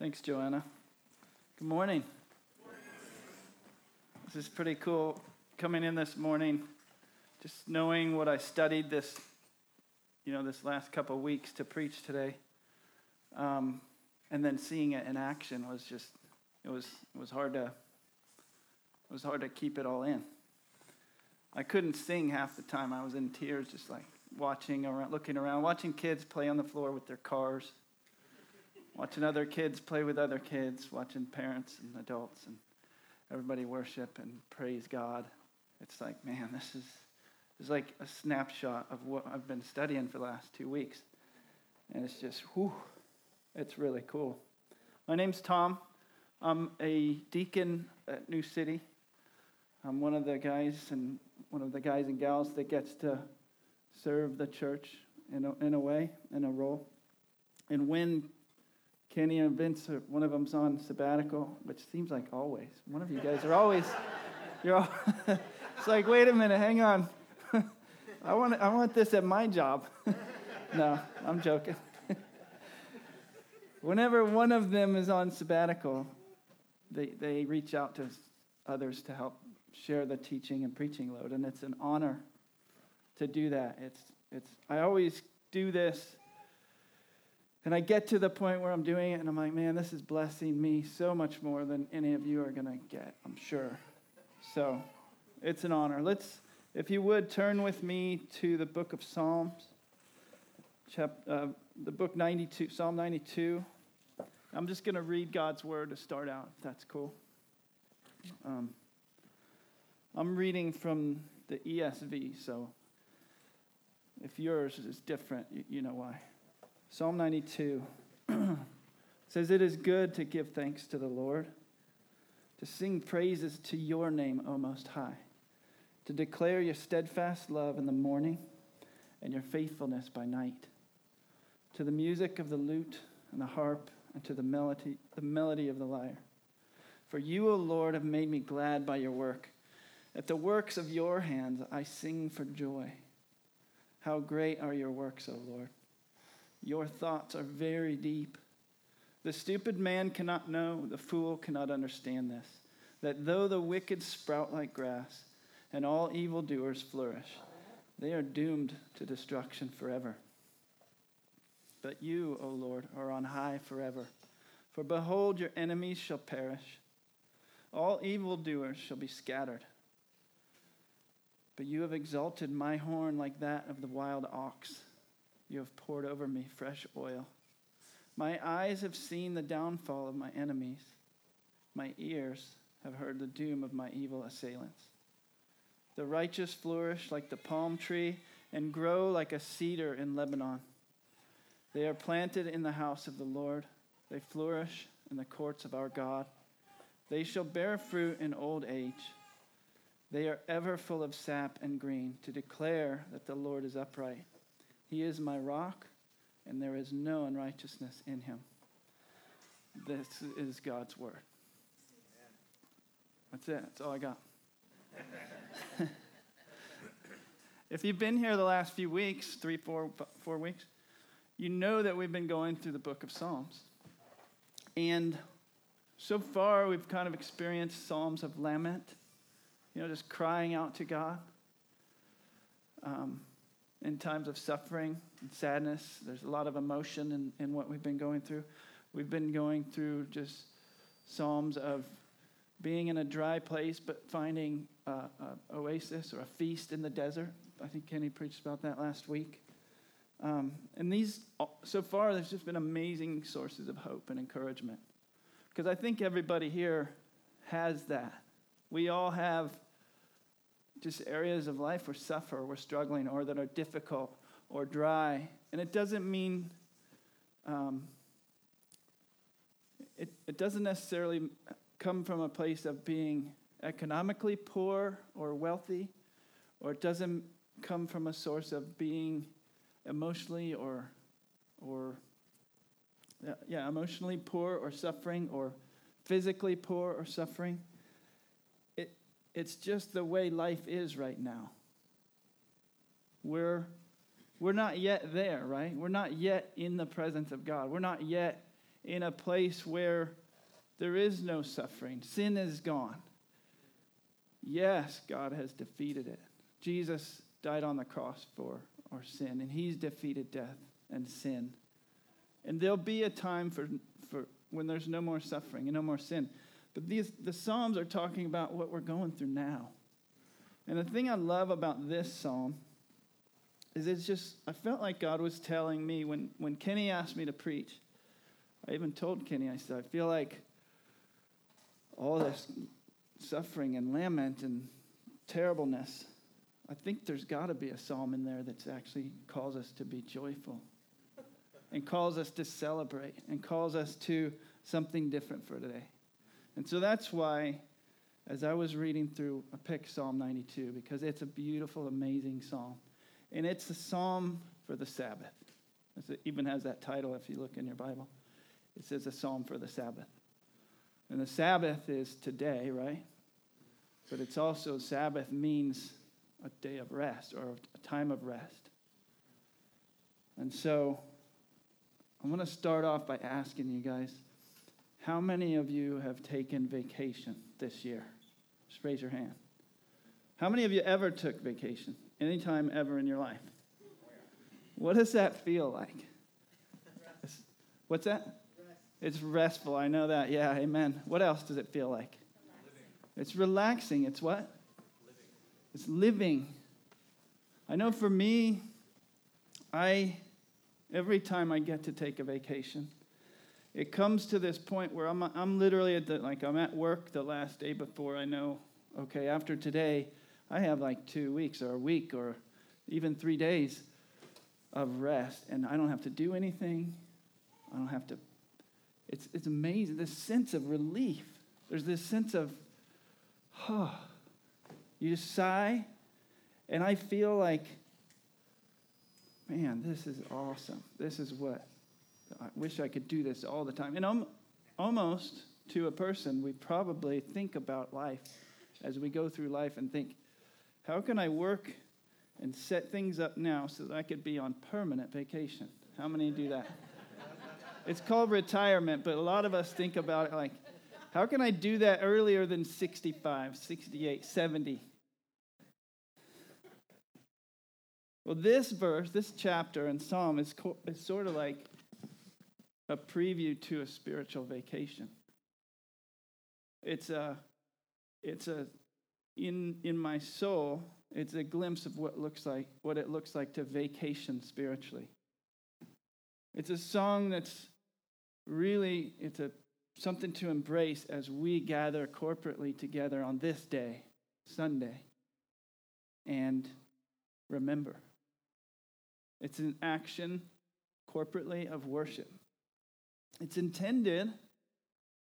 Thanks, Joanna. Good morning. This is pretty cool coming in this morning, just knowing what I studied this, you know, this last couple of weeks to preach today, um, and then seeing it in action was just, it was, it was hard to, it was hard to keep it all in. I couldn't sing half the time. I was in tears, just like watching around, looking around, watching kids play on the floor with their cars watching other kids play with other kids, watching parents and adults and everybody worship and praise God. It's like, man, this is, this is like a snapshot of what I've been studying for the last two weeks. And it's just, whew, it's really cool. My name's Tom. I'm a deacon at New City. I'm one of the guys and one of the guys and gals that gets to serve the church in a, in a way, in a role. And when Kenny and Vince, uh, one of them's on sabbatical, which seems like always. One of you guys are always, you're all, it's like, wait a minute, hang on. I want, I want this at my job. no, I'm joking. Whenever one of them is on sabbatical, they, they reach out to others to help share the teaching and preaching load, and it's an honor to do that. It's, it's, I always do this and I get to the point where I'm doing it and I'm like, man, this is blessing me so much more than any of you are going to get, I'm sure. So it's an honor. Let's, if you would, turn with me to the book of Psalms, chap, uh, the book 92, Psalm 92. I'm just going to read God's word to start out, if that's cool. Um, I'm reading from the ESV, so if yours is different, you, you know why. Psalm 92 says, It is good to give thanks to the Lord, to sing praises to your name, O Most High, to declare your steadfast love in the morning and your faithfulness by night, to the music of the lute and the harp and to the melody, the melody of the lyre. For you, O Lord, have made me glad by your work. At the works of your hands I sing for joy. How great are your works, O Lord! Your thoughts are very deep. The stupid man cannot know, the fool cannot understand this, that though the wicked sprout like grass and all evildoers flourish, they are doomed to destruction forever. But you, O Lord, are on high forever. For behold, your enemies shall perish, all evildoers shall be scattered. But you have exalted my horn like that of the wild ox. You have poured over me fresh oil. My eyes have seen the downfall of my enemies. My ears have heard the doom of my evil assailants. The righteous flourish like the palm tree and grow like a cedar in Lebanon. They are planted in the house of the Lord. They flourish in the courts of our God. They shall bear fruit in old age. They are ever full of sap and green to declare that the Lord is upright. He is my rock, and there is no unrighteousness in him. This is God's word. That's it. That's all I got. if you've been here the last few weeks, three, four, four weeks, you know that we've been going through the book of Psalms. And so far, we've kind of experienced Psalms of lament, you know, just crying out to God. Um, in times of suffering and sadness. There's a lot of emotion in, in what we've been going through. We've been going through just psalms of being in a dry place but finding an oasis or a feast in the desert. I think Kenny preached about that last week. Um, and these, so far, there's just been amazing sources of hope and encouragement. Because I think everybody here has that. We all have just areas of life where suffer, we're struggling, or that are difficult or dry. And it doesn't mean, um, it, it doesn't necessarily come from a place of being economically poor or wealthy, or it doesn't come from a source of being emotionally or, or yeah, emotionally poor or suffering, or physically poor or suffering. It's just the way life is right now. We're, we're not yet there, right? We're not yet in the presence of God. We're not yet in a place where there is no suffering. Sin is gone. Yes, God has defeated it. Jesus died on the cross for our sin, and he's defeated death and sin. And there'll be a time for, for when there's no more suffering and no more sin. But these, the Psalms are talking about what we're going through now. And the thing I love about this psalm is it's just, I felt like God was telling me when, when Kenny asked me to preach, I even told Kenny, I said, I feel like all this suffering and lament and terribleness, I think there's got to be a psalm in there that actually calls us to be joyful and calls us to celebrate and calls us to something different for today. And so that's why, as I was reading through, I picked Psalm 92 because it's a beautiful, amazing psalm. And it's a psalm for the Sabbath. It even has that title if you look in your Bible. It says a psalm for the Sabbath. And the Sabbath is today, right? But it's also, Sabbath means a day of rest or a time of rest. And so I'm going to start off by asking you guys how many of you have taken vacation this year? Just raise your hand. How many of you ever took vacation? Anytime ever in your life? What does that feel like? What's that? It's restful. I know that. Yeah, amen. What else does it feel like? It's relaxing. It's what? Living. It's living. I know for me, I every time I get to take a vacation, it comes to this point where I'm I'm literally at the like I'm at work the last day before I know, okay, after today, I have like two weeks or a week or even three days of rest, and I don't have to do anything. I don't have to it's, it's amazing. This sense of relief. There's this sense of, huh. You just sigh, and I feel like, man, this is awesome. This is what I wish I could do this all the time. And almost to a person, we probably think about life as we go through life and think, how can I work and set things up now so that I could be on permanent vacation? How many do that? It's called retirement, but a lot of us think about it like, how can I do that earlier than 65, 68, 70? Well, this verse, this chapter in Psalm is, co- is sort of like a preview to a spiritual vacation. It's a, it's a, in, in my soul, it's a glimpse of what looks like, what it looks like to vacation spiritually. It's a song that's really, it's a, something to embrace as we gather corporately together on this day, Sunday, and remember. It's an action corporately of worship. It's intended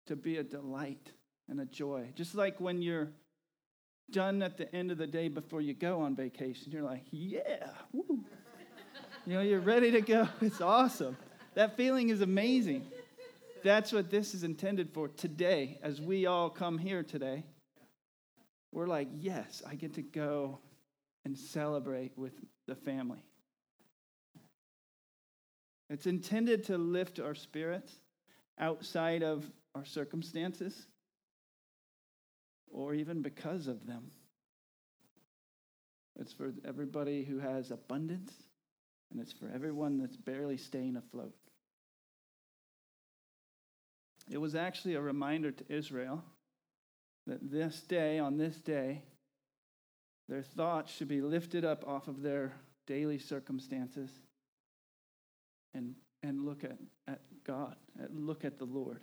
to be a delight and a joy. Just like when you're done at the end of the day before you go on vacation, you're like, yeah, woo. you know, you're ready to go. It's awesome. That feeling is amazing that's what this is intended for today, as we all come here today. We're like, yes, I get to go and celebrate with the family. It's intended to lift our spirits outside of our circumstances or even because of them. It's for everybody who has abundance, and it's for everyone that's barely staying afloat. It was actually a reminder to Israel that this day, on this day, their thoughts should be lifted up off of their daily circumstances and, and look at, at God, at, look at the Lord.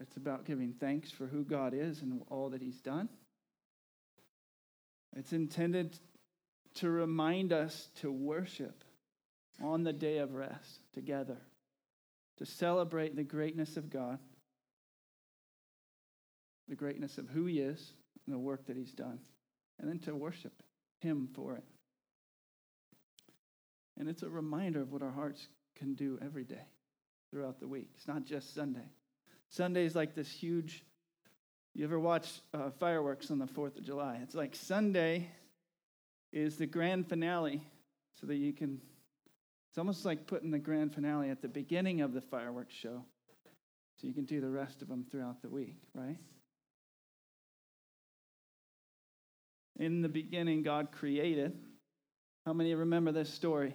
It's about giving thanks for who God is and all that He's done. It's intended to remind us to worship on the day of rest together to celebrate the greatness of God, the greatness of who He is, and the work that He's done, and then to worship Him for it. And it's a reminder of what our hearts can do every day throughout the week. It's not just Sunday. Sunday is like this huge. You ever watch uh, fireworks on the 4th of July? It's like Sunday is the grand finale so that you can It's almost like putting the grand finale at the beginning of the fireworks show so you can do the rest of them throughout the week, right? In the beginning, God created. How many remember this story?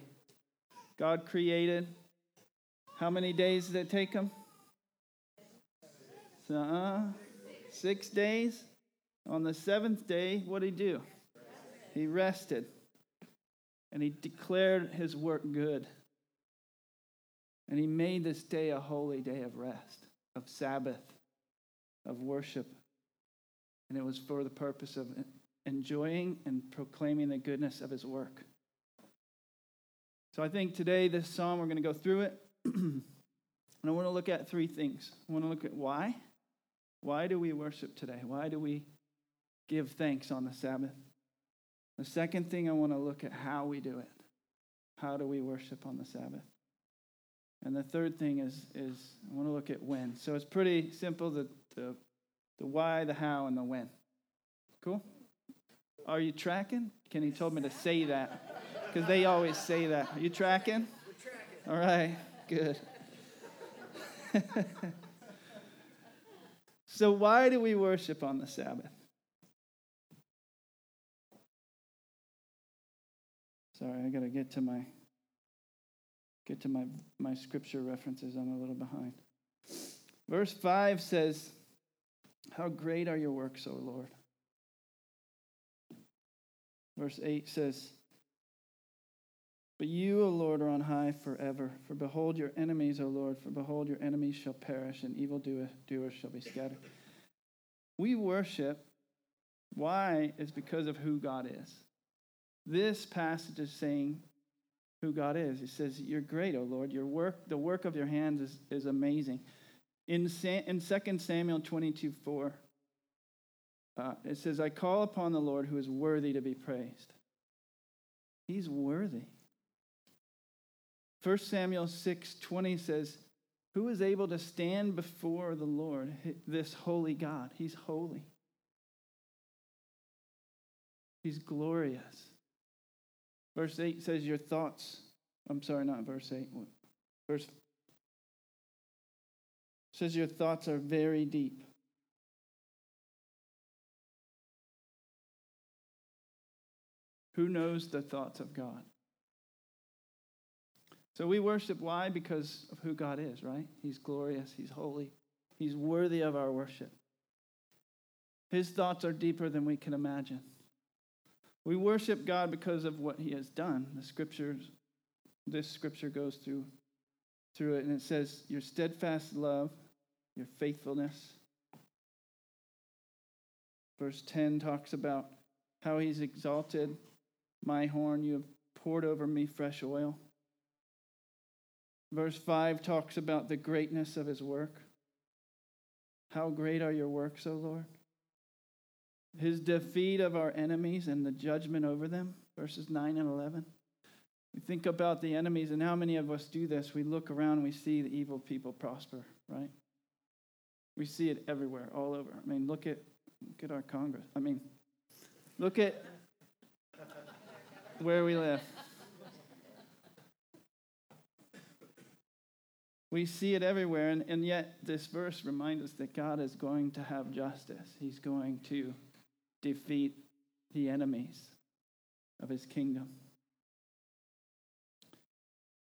God created. How many days did it take him? Uh, six days. On the seventh day, what did he do? He rested. And he declared his work good. And he made this day a holy day of rest, of Sabbath, of worship. And it was for the purpose of enjoying and proclaiming the goodness of his work. So I think today, this psalm, we're going to go through it. and I want to look at three things. I want to look at why. Why do we worship today? Why do we give thanks on the Sabbath? The second thing I want to look at how we do it. How do we worship on the Sabbath? And the third thing is, is I want to look at when. So it's pretty simple the, the, the why, the how, and the when. Cool? Are you tracking? Kenny told me to say that because they always say that. Are you tracking? We're tracking. All right, good. so, why do we worship on the Sabbath? Sorry, I got to get to my get to my, my scripture references. I'm a little behind. Verse 5 says, How great are your works, O Lord. Verse 8 says, But you, O Lord, are on high forever. For behold your enemies, O Lord, for behold your enemies shall perish, and evil doers shall be scattered. We worship. Why? Is because of who God is. This passage is saying who God is. He says, You're great, O Lord. Your work, the work of your hands is, is amazing. In, in 2 Samuel 22 4, uh, it says, I call upon the Lord who is worthy to be praised. He's worthy. 1 Samuel 6 20 says, Who is able to stand before the Lord, this holy God? He's holy. He's glorious. Verse 8 says, Your thoughts, I'm sorry, not verse 8. Verse says, Your thoughts are very deep. Who knows the thoughts of God? So we worship why? Because of who God is, right? He's glorious, He's holy, He's worthy of our worship. His thoughts are deeper than we can imagine. We worship God because of what he has done. The scriptures, this scripture goes through through it, and it says, Your steadfast love, your faithfulness. Verse 10 talks about how he's exalted my horn, you have poured over me fresh oil. Verse 5 talks about the greatness of his work. How great are your works, O Lord? his defeat of our enemies and the judgment over them, verses 9 and 11. We think about the enemies, and how many of us do this? We look around and we see the evil people prosper, right? We see it everywhere, all over. I mean, look at look at our Congress. I mean, look at where we live. We see it everywhere, and, and yet this verse reminds us that God is going to have justice. He's going to defeat the enemies of his kingdom.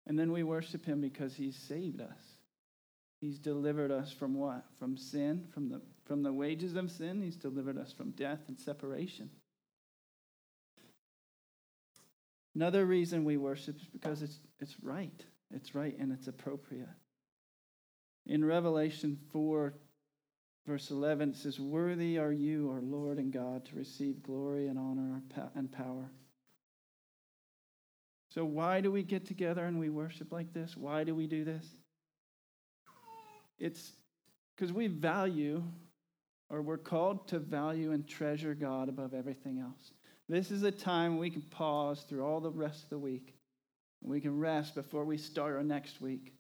And then we worship him because he's saved us. He's delivered us from what? From sin, from the, from the wages of sin. He's delivered us from death and separation. Another reason we worship is because it's, it's right. It's right and it's appropriate. In Revelation 4 Verse 11 it says, Worthy are you, our Lord and God, to receive glory and honor and power. So, why do we get together and we worship like this? Why do we do this? It's because we value, or we're called to value and treasure God above everything else. This is a time we can pause through all the rest of the week. We can rest before we start our next week.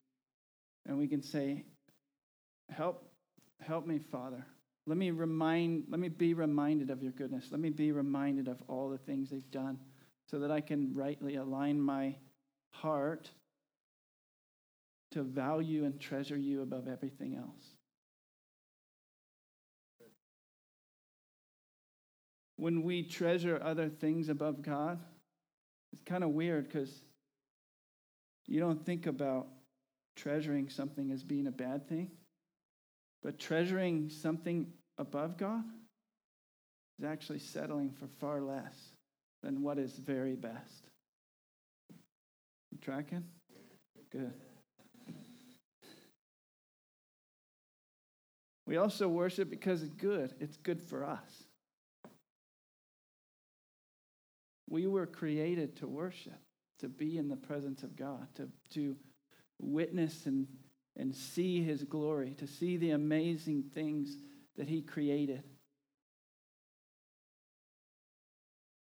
And we can say, Help Help me, Father. Let me remind, let me be reminded of your goodness. Let me be reminded of all the things they've done so that I can rightly align my heart to value and treasure you above everything else. When we treasure other things above God, it's kind of weird because you don't think about treasuring something as being a bad thing, but treasuring something above God is actually settling for far less than what is very best. You tracking? Good. We also worship because it's good. It's good for us. We were created to worship, to be in the presence of God, to, to witness and, and see his glory, to see the amazing things that he created.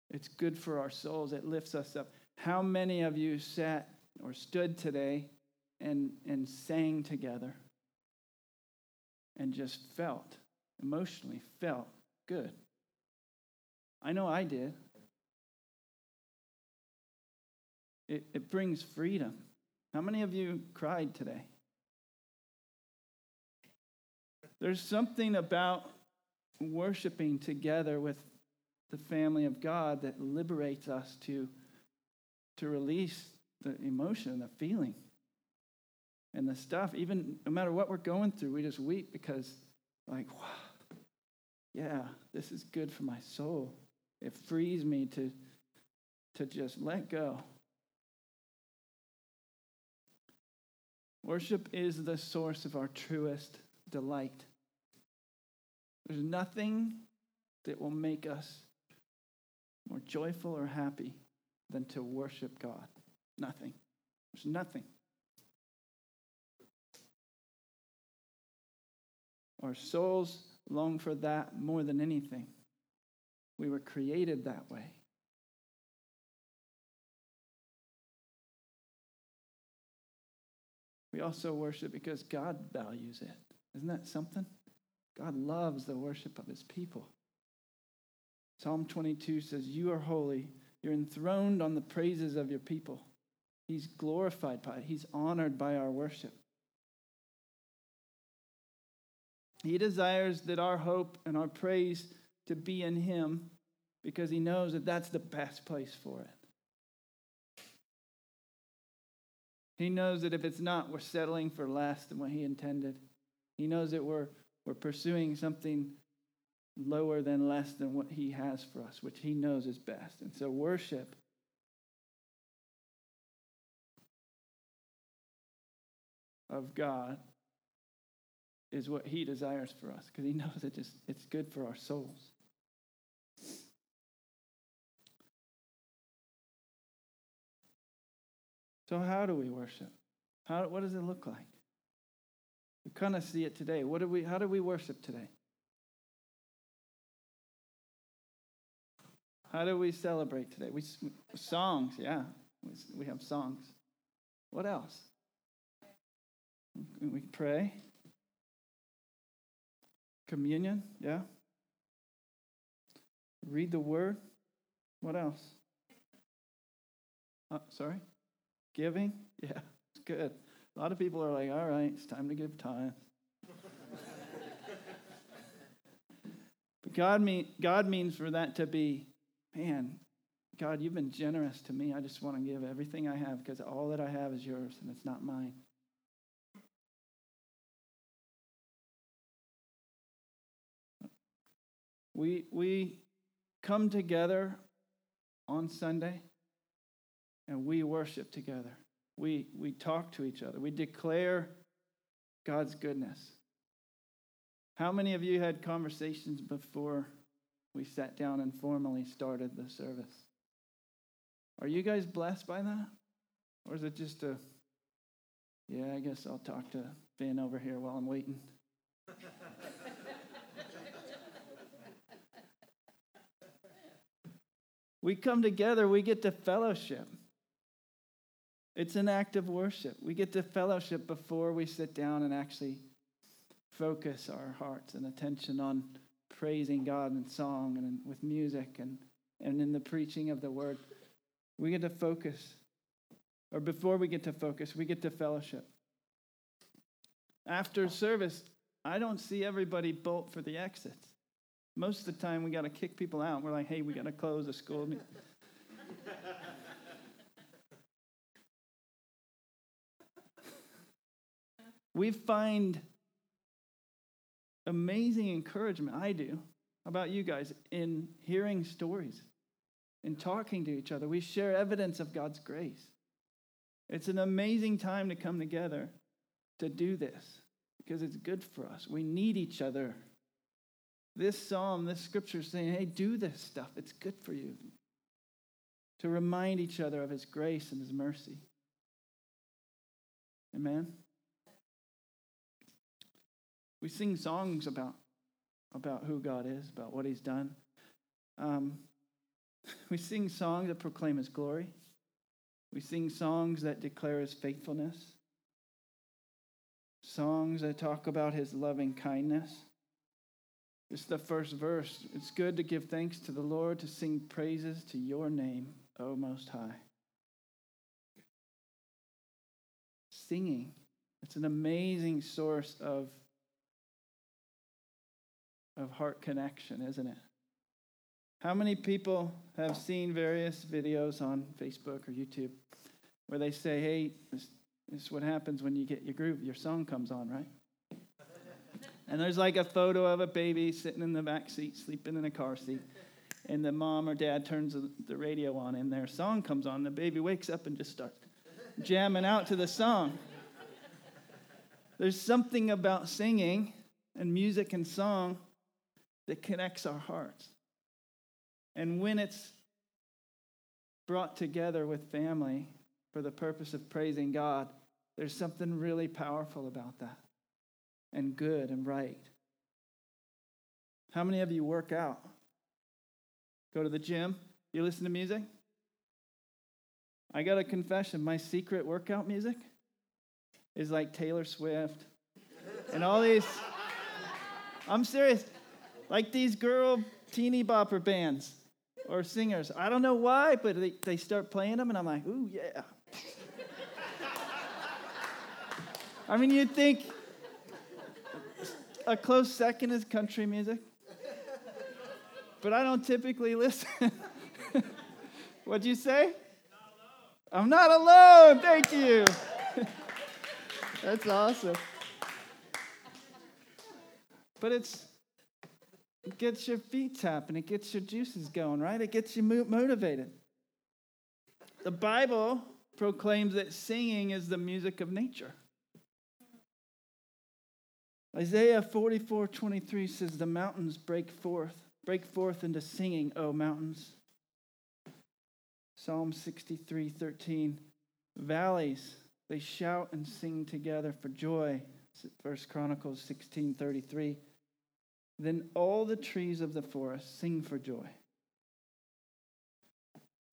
It's good for our souls. It lifts us up. How many of you sat or stood today and, and sang together and just felt, emotionally felt good? I know I did. It, it brings freedom. How many of you cried today? There's something about worshiping together with the family of God that liberates us to, to release the emotion, the feeling, and the stuff. Even no matter what we're going through, we just weep because, like, wow, yeah, this is good for my soul. It frees me to, to just let go. Worship is the source of our truest delight. There's nothing that will make us more joyful or happy than to worship God. Nothing. There's nothing. Our souls long for that more than anything. We were created that way. We also worship because God values it. Isn't that something? God loves the worship of his people. Psalm 22 says, You are holy. You're enthroned on the praises of your people. He's glorified by it, He's honored by our worship. He desires that our hope and our praise to be in Him because He knows that that's the best place for it. He knows that if it's not, we're settling for less than what He intended. He knows that we're, we're pursuing something lower than less than what he has for us, which he knows is best. And so worship of God is what he desires for us because he knows it just it's good for our souls. So how do we worship? How, what does it look like? We kind of see it today. What do we how do we worship today? How do we celebrate today? We songs, yeah. We, we have songs. What else? We pray. Communion, yeah. Read the word. What else? Uh, sorry? Giving? Yeah, it's good. A lot of people are like, all right, it's time to give time. but God, mean, God means for that to be man, God, you've been generous to me. I just want to give everything I have because all that I have is yours and it's not mine. We, we come together on Sunday and we worship together. We, we talk to each other. We declare God's goodness. How many of you had conversations before we sat down and formally started the service. Are you guys blessed by that? Or is it just a, yeah, I guess I'll talk to Ben over here while I'm waiting? we come together, we get to fellowship. It's an act of worship. We get to fellowship before we sit down and actually focus our hearts and attention on praising God in song and with music and, and in the preaching of the word. We get to focus, or before we get to focus, we get to fellowship. After service, I don't see everybody bolt for the exits. Most of the time, we got to kick people out. We're like, hey, we got to close the school. We find amazing encouragement, I do, about you guys, in hearing stories, in talking to each other. We share evidence of God's grace. It's an amazing time to come together to do this because it's good for us. We need each other. This psalm, this scripture is saying, hey, do this stuff. It's good for you. To remind each other of his grace and his mercy. Amen. We sing songs about, about who God is, about what he's done. Um, we sing songs that proclaim his glory. We sing songs that declare his faithfulness, songs that talk about his loving kindness. It's the first verse. It's good to give thanks to the Lord, to sing praises to your name, O Most High. Singing. It's an amazing source of, of heart connection, isn't it? How many people have seen various videos on Facebook or YouTube where they say, hey, this, this is what happens when you get your groove, your song comes on, right? and there's like a photo of a baby sitting in the back seat, sleeping in a car seat. And the mom or dad turns the radio on, and their song comes on. The baby wakes up and just starts jamming out to the song. There's something about singing and music and song that connects our hearts. And when it's brought together with family for the purpose of praising God, there's something really powerful about that and good and right. How many of you work out? Go to the gym? You listen to music? I got a confession. My secret workout music is like Taylor Swift and all these. I'm serious. Like these girl teeny bopper bands or singers. I don't know why, but they, they start playing them, and I'm like, ooh, yeah. I mean, you'd think a close second is country music, but I don't typically listen. What'd you say? I'm not alone. Thank you. That's awesome. But it's it gets your feet tapping, it gets your juices going, right? It gets you motivated. The Bible proclaims that singing is the music of nature. Isaiah 44 23 says, The mountains break forth, break forth into singing, O mountains. Psalm 63 13, Valleys, they shout and sing together for joy. First Chronicles 16 33. Then all the trees of the forest sing for joy.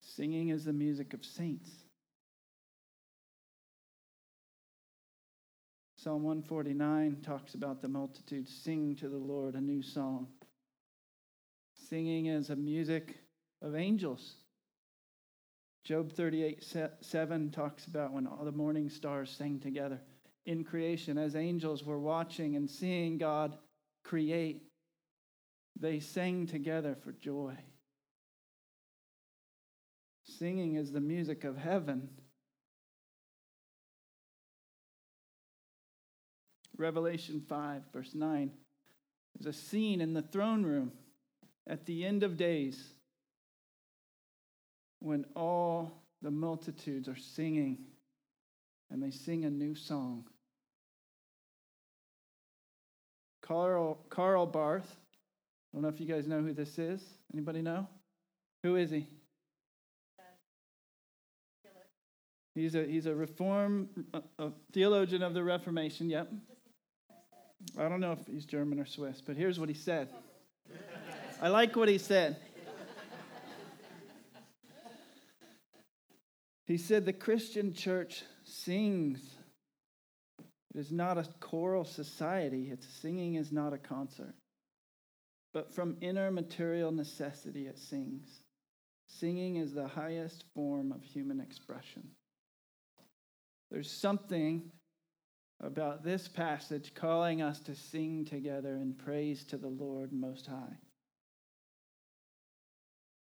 Singing is the music of saints. Psalm 149 talks about the multitude sing to the Lord a new song. Singing is a music of angels. Job 38 7 talks about when all the morning stars sang together in creation as angels were watching and seeing God create they sang together for joy. Singing is the music of heaven. Revelation 5, verse 9. There's a scene in the throne room at the end of days when all the multitudes are singing and they sing a new song. Carl, Karl Barth I don't know if you guys know who this is. Anybody know? Who is he? He's a he's a reform a, a theologian of the Reformation. Yep. I don't know if he's German or Swiss, but here's what he said. I like what he said. He said the Christian church sings. It is not a choral society. Its singing is not a concert but from inner material necessity it sings. Singing is the highest form of human expression. There's something about this passage calling us to sing together in praise to the Lord Most High.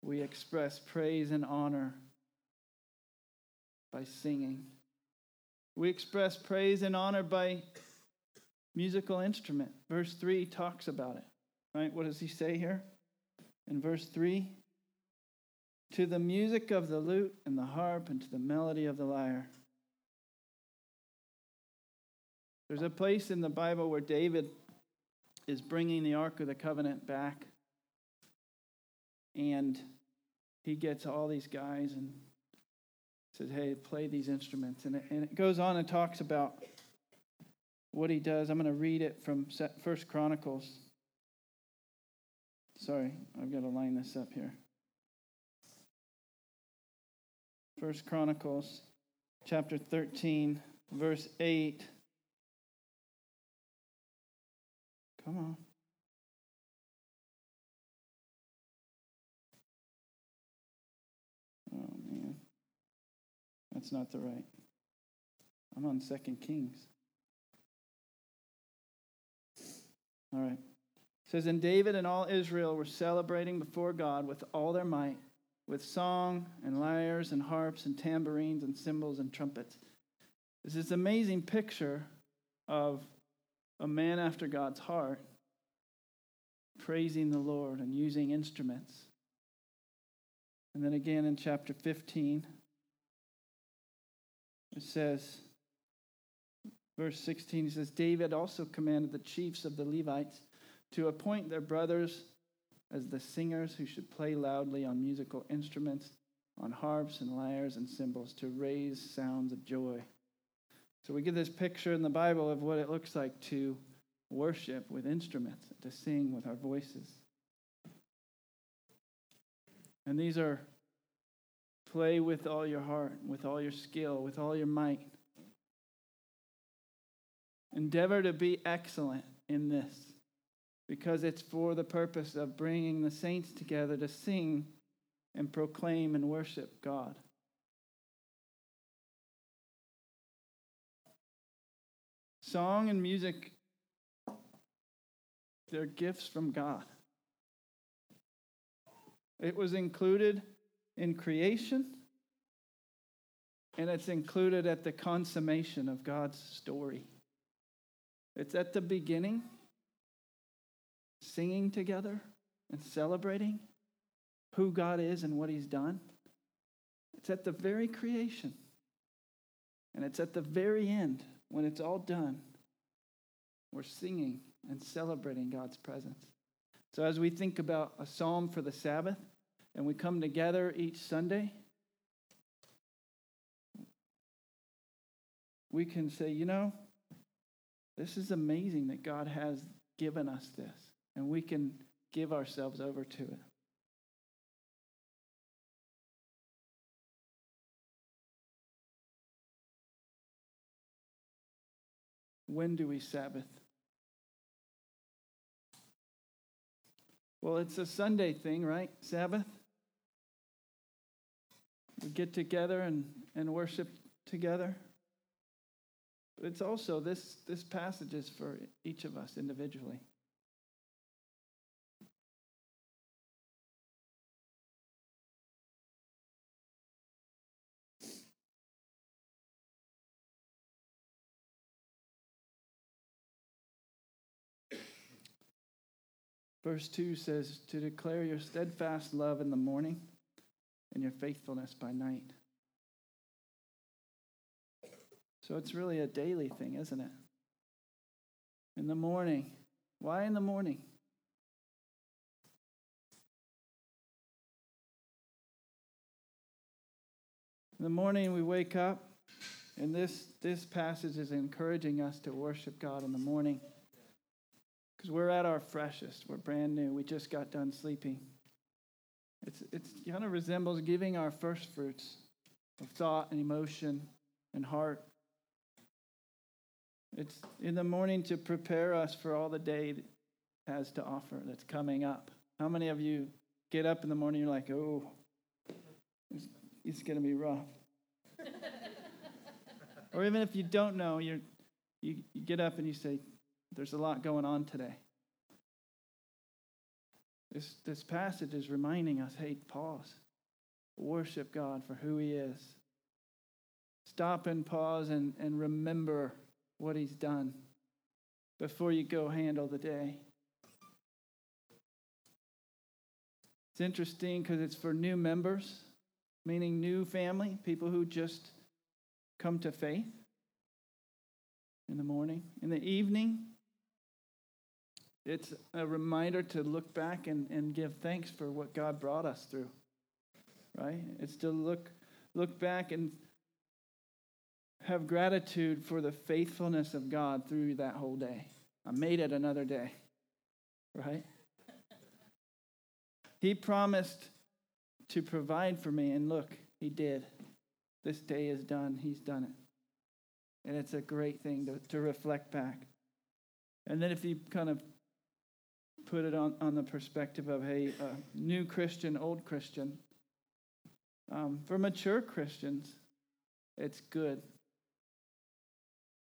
We express praise and honor by singing. We express praise and honor by musical instrument. Verse 3 talks about it, right? What does he say here? In verse 3 To the music of the lute and the harp and to the melody of the lyre. There's a place in the Bible where David is bringing the Ark of the Covenant back. And he gets all these guys and says, Hey, play these instruments. And it, and it goes on and talks about what he does. I'm going to read it from First Chronicles. Sorry, I've got to line this up here. First Chronicles chapter 13, verse 8. Come on. Oh, man. That's not the right. I'm on Second Kings. All right. It says, And David and all Israel were celebrating before God with all their might, with song and lyres and harps and tambourines and cymbals and trumpets. This is an amazing picture of a man after God's heart, praising the Lord and using instruments. And then again in chapter 15, it says, verse 16, he says, David also commanded the chiefs of the Levites to appoint their brothers as the singers who should play loudly on musical instruments, on harps and lyres and cymbals to raise sounds of joy. So we get this picture in the Bible of what it looks like to worship with instruments, to sing with our voices. And these are play with all your heart, with all your skill, with all your might. Endeavor to be excellent in this because it's for the purpose of bringing the saints together to sing and proclaim and worship God. Song and music, they're gifts from God. It was included in creation, and it's included at the consummation of God's story. It's at the beginning, singing together and celebrating who God is and what He's done. It's at the very creation, and it's at the very end when it's all done, we're singing and celebrating God's presence. So, as we think about a psalm for the Sabbath and we come together each Sunday, we can say, you know, this is amazing that God has given us this, and we can give ourselves over to it. When do we Sabbath? Well, it's a Sunday thing, right? Sabbath. We get together and, and worship together. But it's also this, this passage is for each of us individually. Verse 2 says, To declare your steadfast love in the morning and your faithfulness by night. So it's really a daily thing, isn't it? In the morning. Why in the morning? In the morning we wake up, and this, this passage is encouraging us to worship God in the morning. Because we're at our freshest. We're brand new. We just got done sleeping. It's, it's kind of resembles giving our first fruits of thought and emotion and heart. It's in the morning to prepare us for all the day has to offer that's coming up. How many of you get up in the morning you're like, oh, it's, it's going to be rough? or even if you don't know, you're you, you get up and you say, There's a lot going on today. This, this passage is reminding us hey, pause. Worship God for who He is. Stop and pause and, and remember what He's done before you go handle the day. It's interesting because it's for new members, meaning new family, people who just come to faith in the morning. In the evening, it's a reminder to look back and, and give thanks for what God brought us through. Right? It's to look look back and have gratitude for the faithfulness of God through that whole day. I made it another day. Right? He promised to provide for me, and look, he did. This day is done. He's done it. And it's a great thing to, to reflect back. And then if you kind of put it on, on the perspective of, hey, uh, new Christian, old Christian, um, for mature Christians, it's good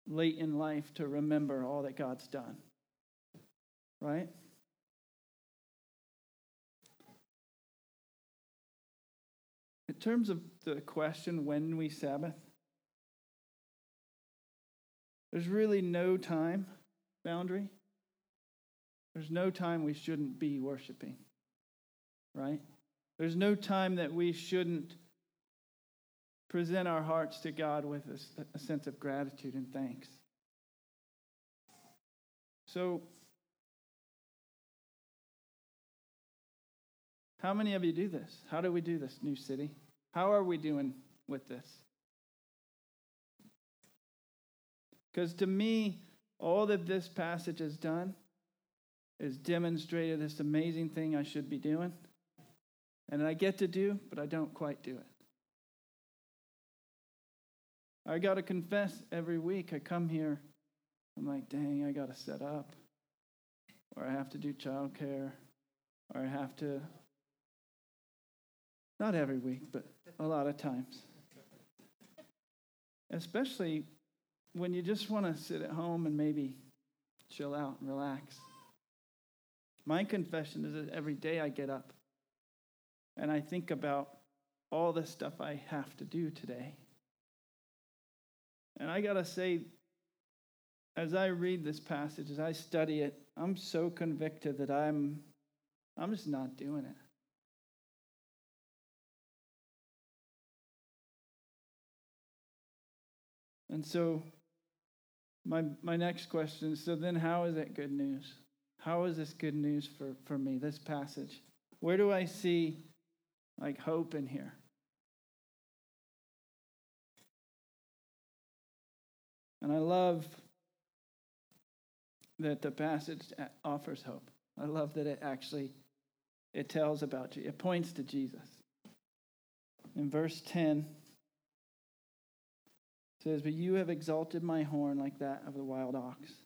late in life to remember all that God's done. Right? In terms of the question when we Sabbath, there's really no time boundary. There's no time we shouldn't be worshiping, right? There's no time that we shouldn't present our hearts to God with a, a sense of gratitude and thanks. So, how many of you do this? How do we do this, New City? How are we doing with this? Because to me, all that this passage has done is demonstrated this amazing thing I should be doing. And I get to do, but I don't quite do it. I got to confess every week I come here, I'm like, dang, I got to set up, or I have to do childcare, or I have to, not every week, but a lot of times. Especially when you just want to sit at home and maybe chill out and relax. My confession is that every day I get up and I think about all the stuff I have to do today. And I got to say, as I read this passage, as I study it, I'm so convicted that I'm, I'm just not doing it. And so, my, my next question is so then, how is it good news? How is this good news for, for me, this passage? Where do I see like hope in here? And I love that the passage offers hope. I love that it actually it tells about you. It points to Jesus. In verse 10 it says, "But you have exalted my horn like that of the wild ox."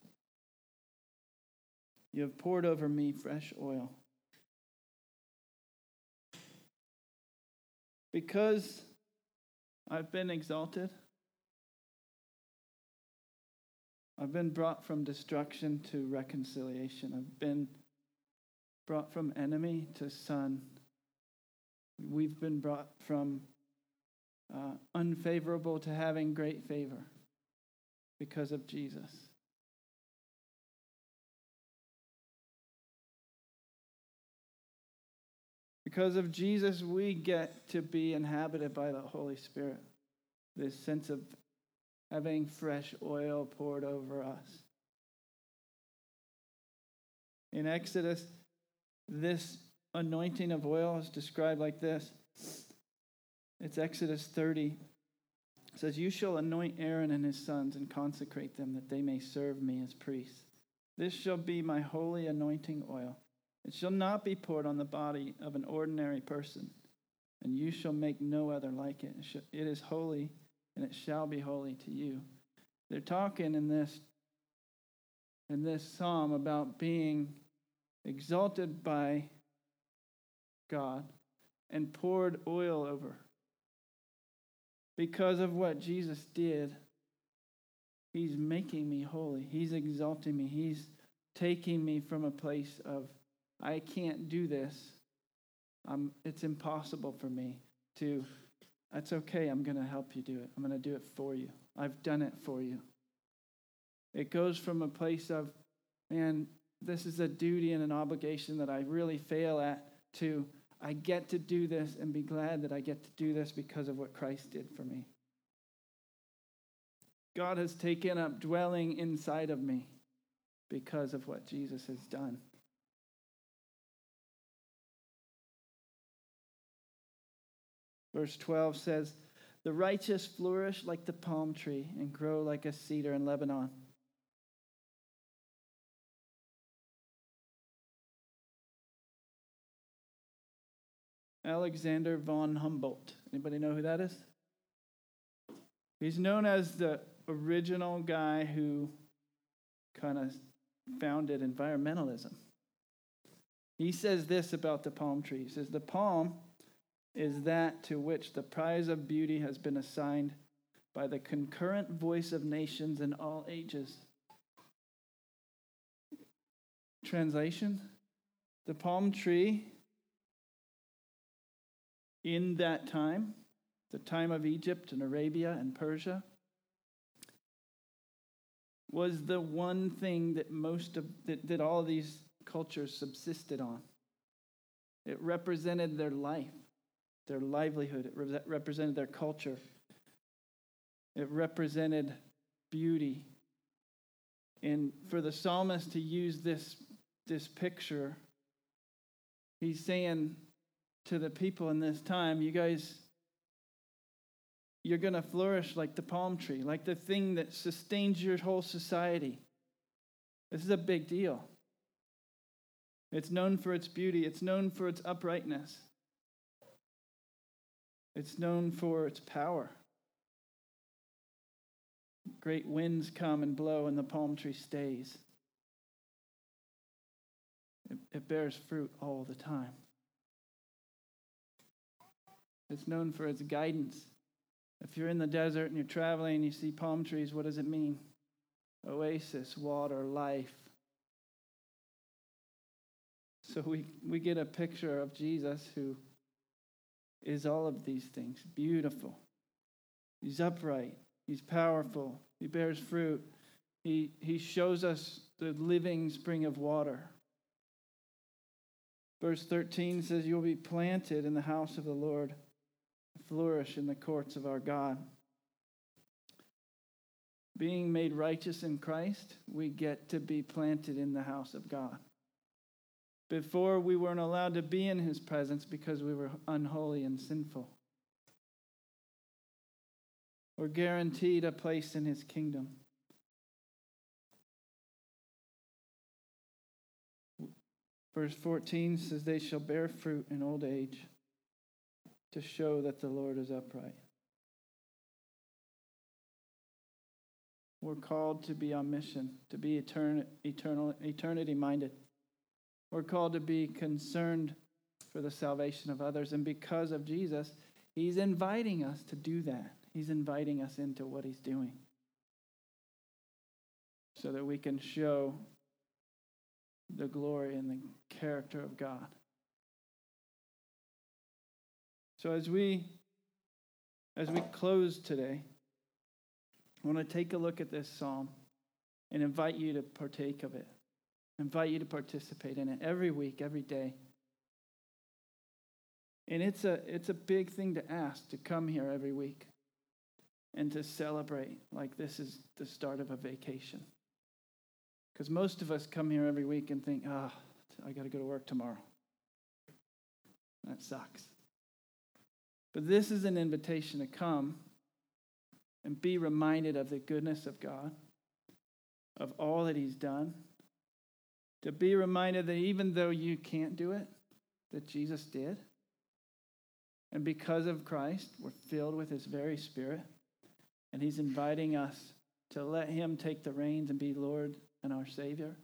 You have poured over me fresh oil. Because I've been exalted, I've been brought from destruction to reconciliation. I've been brought from enemy to son. We've been brought from uh, unfavorable to having great favor because of Jesus. Because of Jesus, we get to be inhabited by the Holy Spirit. This sense of having fresh oil poured over us. In Exodus, this anointing of oil is described like this. It's Exodus 30. It says, You shall anoint Aaron and his sons and consecrate them that they may serve me as priests. This shall be my holy anointing oil. It shall not be poured on the body of an ordinary person, and you shall make no other like it. It is holy, and it shall be holy to you. They're talking in this in this psalm about being exalted by God and poured oil over because of what Jesus did He's making me holy. He's exalting me. He's taking me from a place of, I can't do this. I'm, it's impossible for me to, that's okay. I'm going to help you do it. I'm going to do it for you. I've done it for you. It goes from a place of, man, this is a duty and an obligation that I really fail at, to, I get to do this and be glad that I get to do this because of what Christ did for me. God has taken up dwelling inside of me because of what Jesus has done. Verse 12 says, The righteous flourish like the palm tree and grow like a cedar in Lebanon. Alexander von Humboldt. Anybody know who that is? He's known as the original guy who kind of founded environmentalism. He says this about the palm tree. He says, The palm is that to which the prize of beauty has been assigned by the concurrent voice of nations in all ages. Translation The palm tree in that time, the time of Egypt and Arabia and Persia, was the one thing that most of that, that all of these cultures subsisted on. It represented their life, their livelihood. It re- represented their culture. It represented beauty. And for the psalmist to use this, this picture, he's saying to the people in this time, you guys you're going to flourish like the palm tree, like the thing that sustains your whole society. This is a big deal. It's known for its beauty, it's known for its uprightness, it's known for its power. Great winds come and blow, and the palm tree stays. It, it bears fruit all the time. It's known for its guidance if you're in the desert and you're traveling and you see palm trees, what does it mean? Oasis, water, life. So we, we get a picture of Jesus who is all of these things beautiful. He's upright, he's powerful, he bears fruit, he, he shows us the living spring of water. Verse 13 says, You'll be planted in the house of the Lord flourish in the courts of our God. Being made righteous in Christ, we get to be planted in the house of God. Before, we weren't allowed to be in his presence because we were unholy and sinful. We're guaranteed a place in his kingdom. Verse 14 says, They shall bear fruit in old age to show that the Lord is upright. We're called to be on mission, to be etern- eternal, eternity minded. We're called to be concerned for the salvation of others. And because of Jesus, He's inviting us to do that. He's inviting us into what He's doing so that we can show the glory and the character of God. So as we as we close today, I want to take a look at this psalm and invite you to partake of it. Invite you to participate in it every week, every day. And it's a it's a big thing to ask to come here every week and to celebrate like this is the start of a vacation. Because most of us come here every week and think, ah, oh, I got to go to work tomorrow. That sucks. But this is an invitation to come and be reminded of the goodness of God, of all that He's done. To be reminded that even though you can't do it, that Jesus did. And because of Christ, we're filled with His very Spirit. And He's inviting us to let Him take the reins and be Lord and our Savior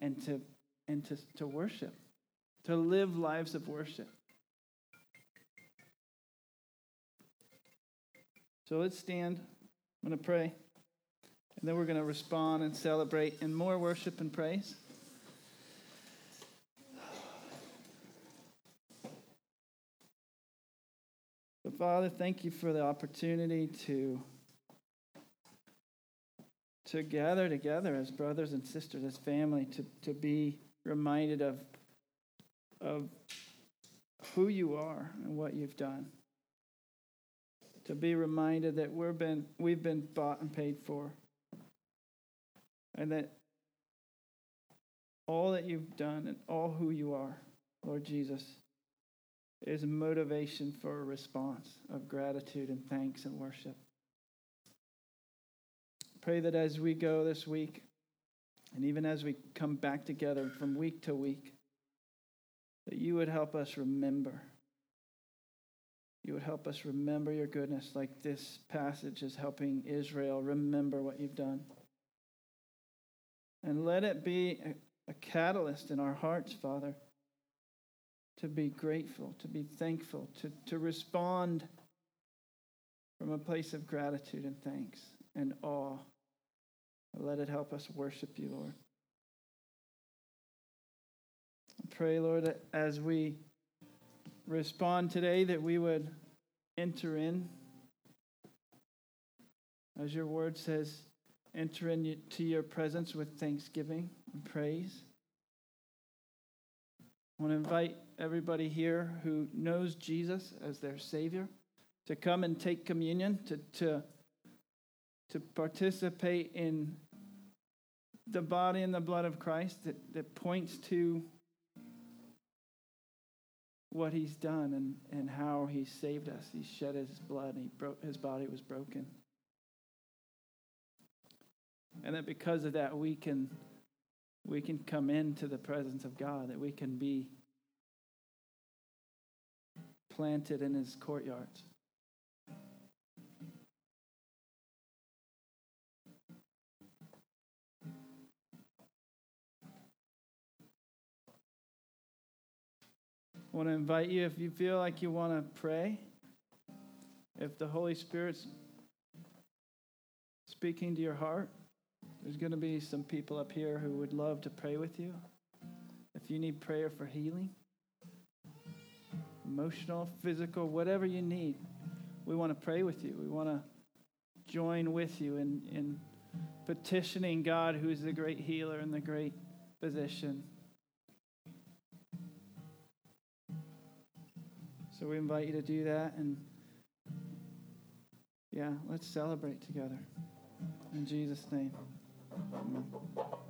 and to, and to, to worship, to live lives of worship. So let's stand. I'm going to pray. And then we're going to respond and celebrate in more worship and praise. Father, thank you for the opportunity to, to gather together as brothers and sisters, as family, to, to be reminded of, of who you are and what you've done. To be reminded that we're been, we've been bought and paid for. And that all that you've done and all who you are, Lord Jesus, is motivation for a response of gratitude and thanks and worship. Pray that as we go this week, and even as we come back together from week to week, that you would help us remember. You would help us remember your goodness, like this passage is helping Israel remember what you've done. And let it be a, a catalyst in our hearts, Father to be grateful, to be thankful, to, to respond from a place of gratitude and thanks and awe. Let it help us worship you, Lord. I pray, Lord, as we respond today, that we would enter in, as your word says, enter into your presence with thanksgiving and praise. I want to invite everybody here who knows Jesus as their Savior to come and take communion, to, to, to participate in the body and the blood of Christ that, that points to what he's done and, and how he saved us. He shed his blood and he broke, his body was broken. And that because of that, we can, we can come into the presence of God, that we can be planted in his courtyards. I want to invite you, if you feel like you want to pray, if the Holy Spirit's speaking to your heart, there's going to be some people up here who would love to pray with you. If you need prayer for healing, emotional, physical, whatever you need. We want to pray with you. We want to join with you in, in petitioning God, who's the great healer and the great physician. So we invite you to do that. And yeah, let's celebrate together. In Jesus' name. Amen.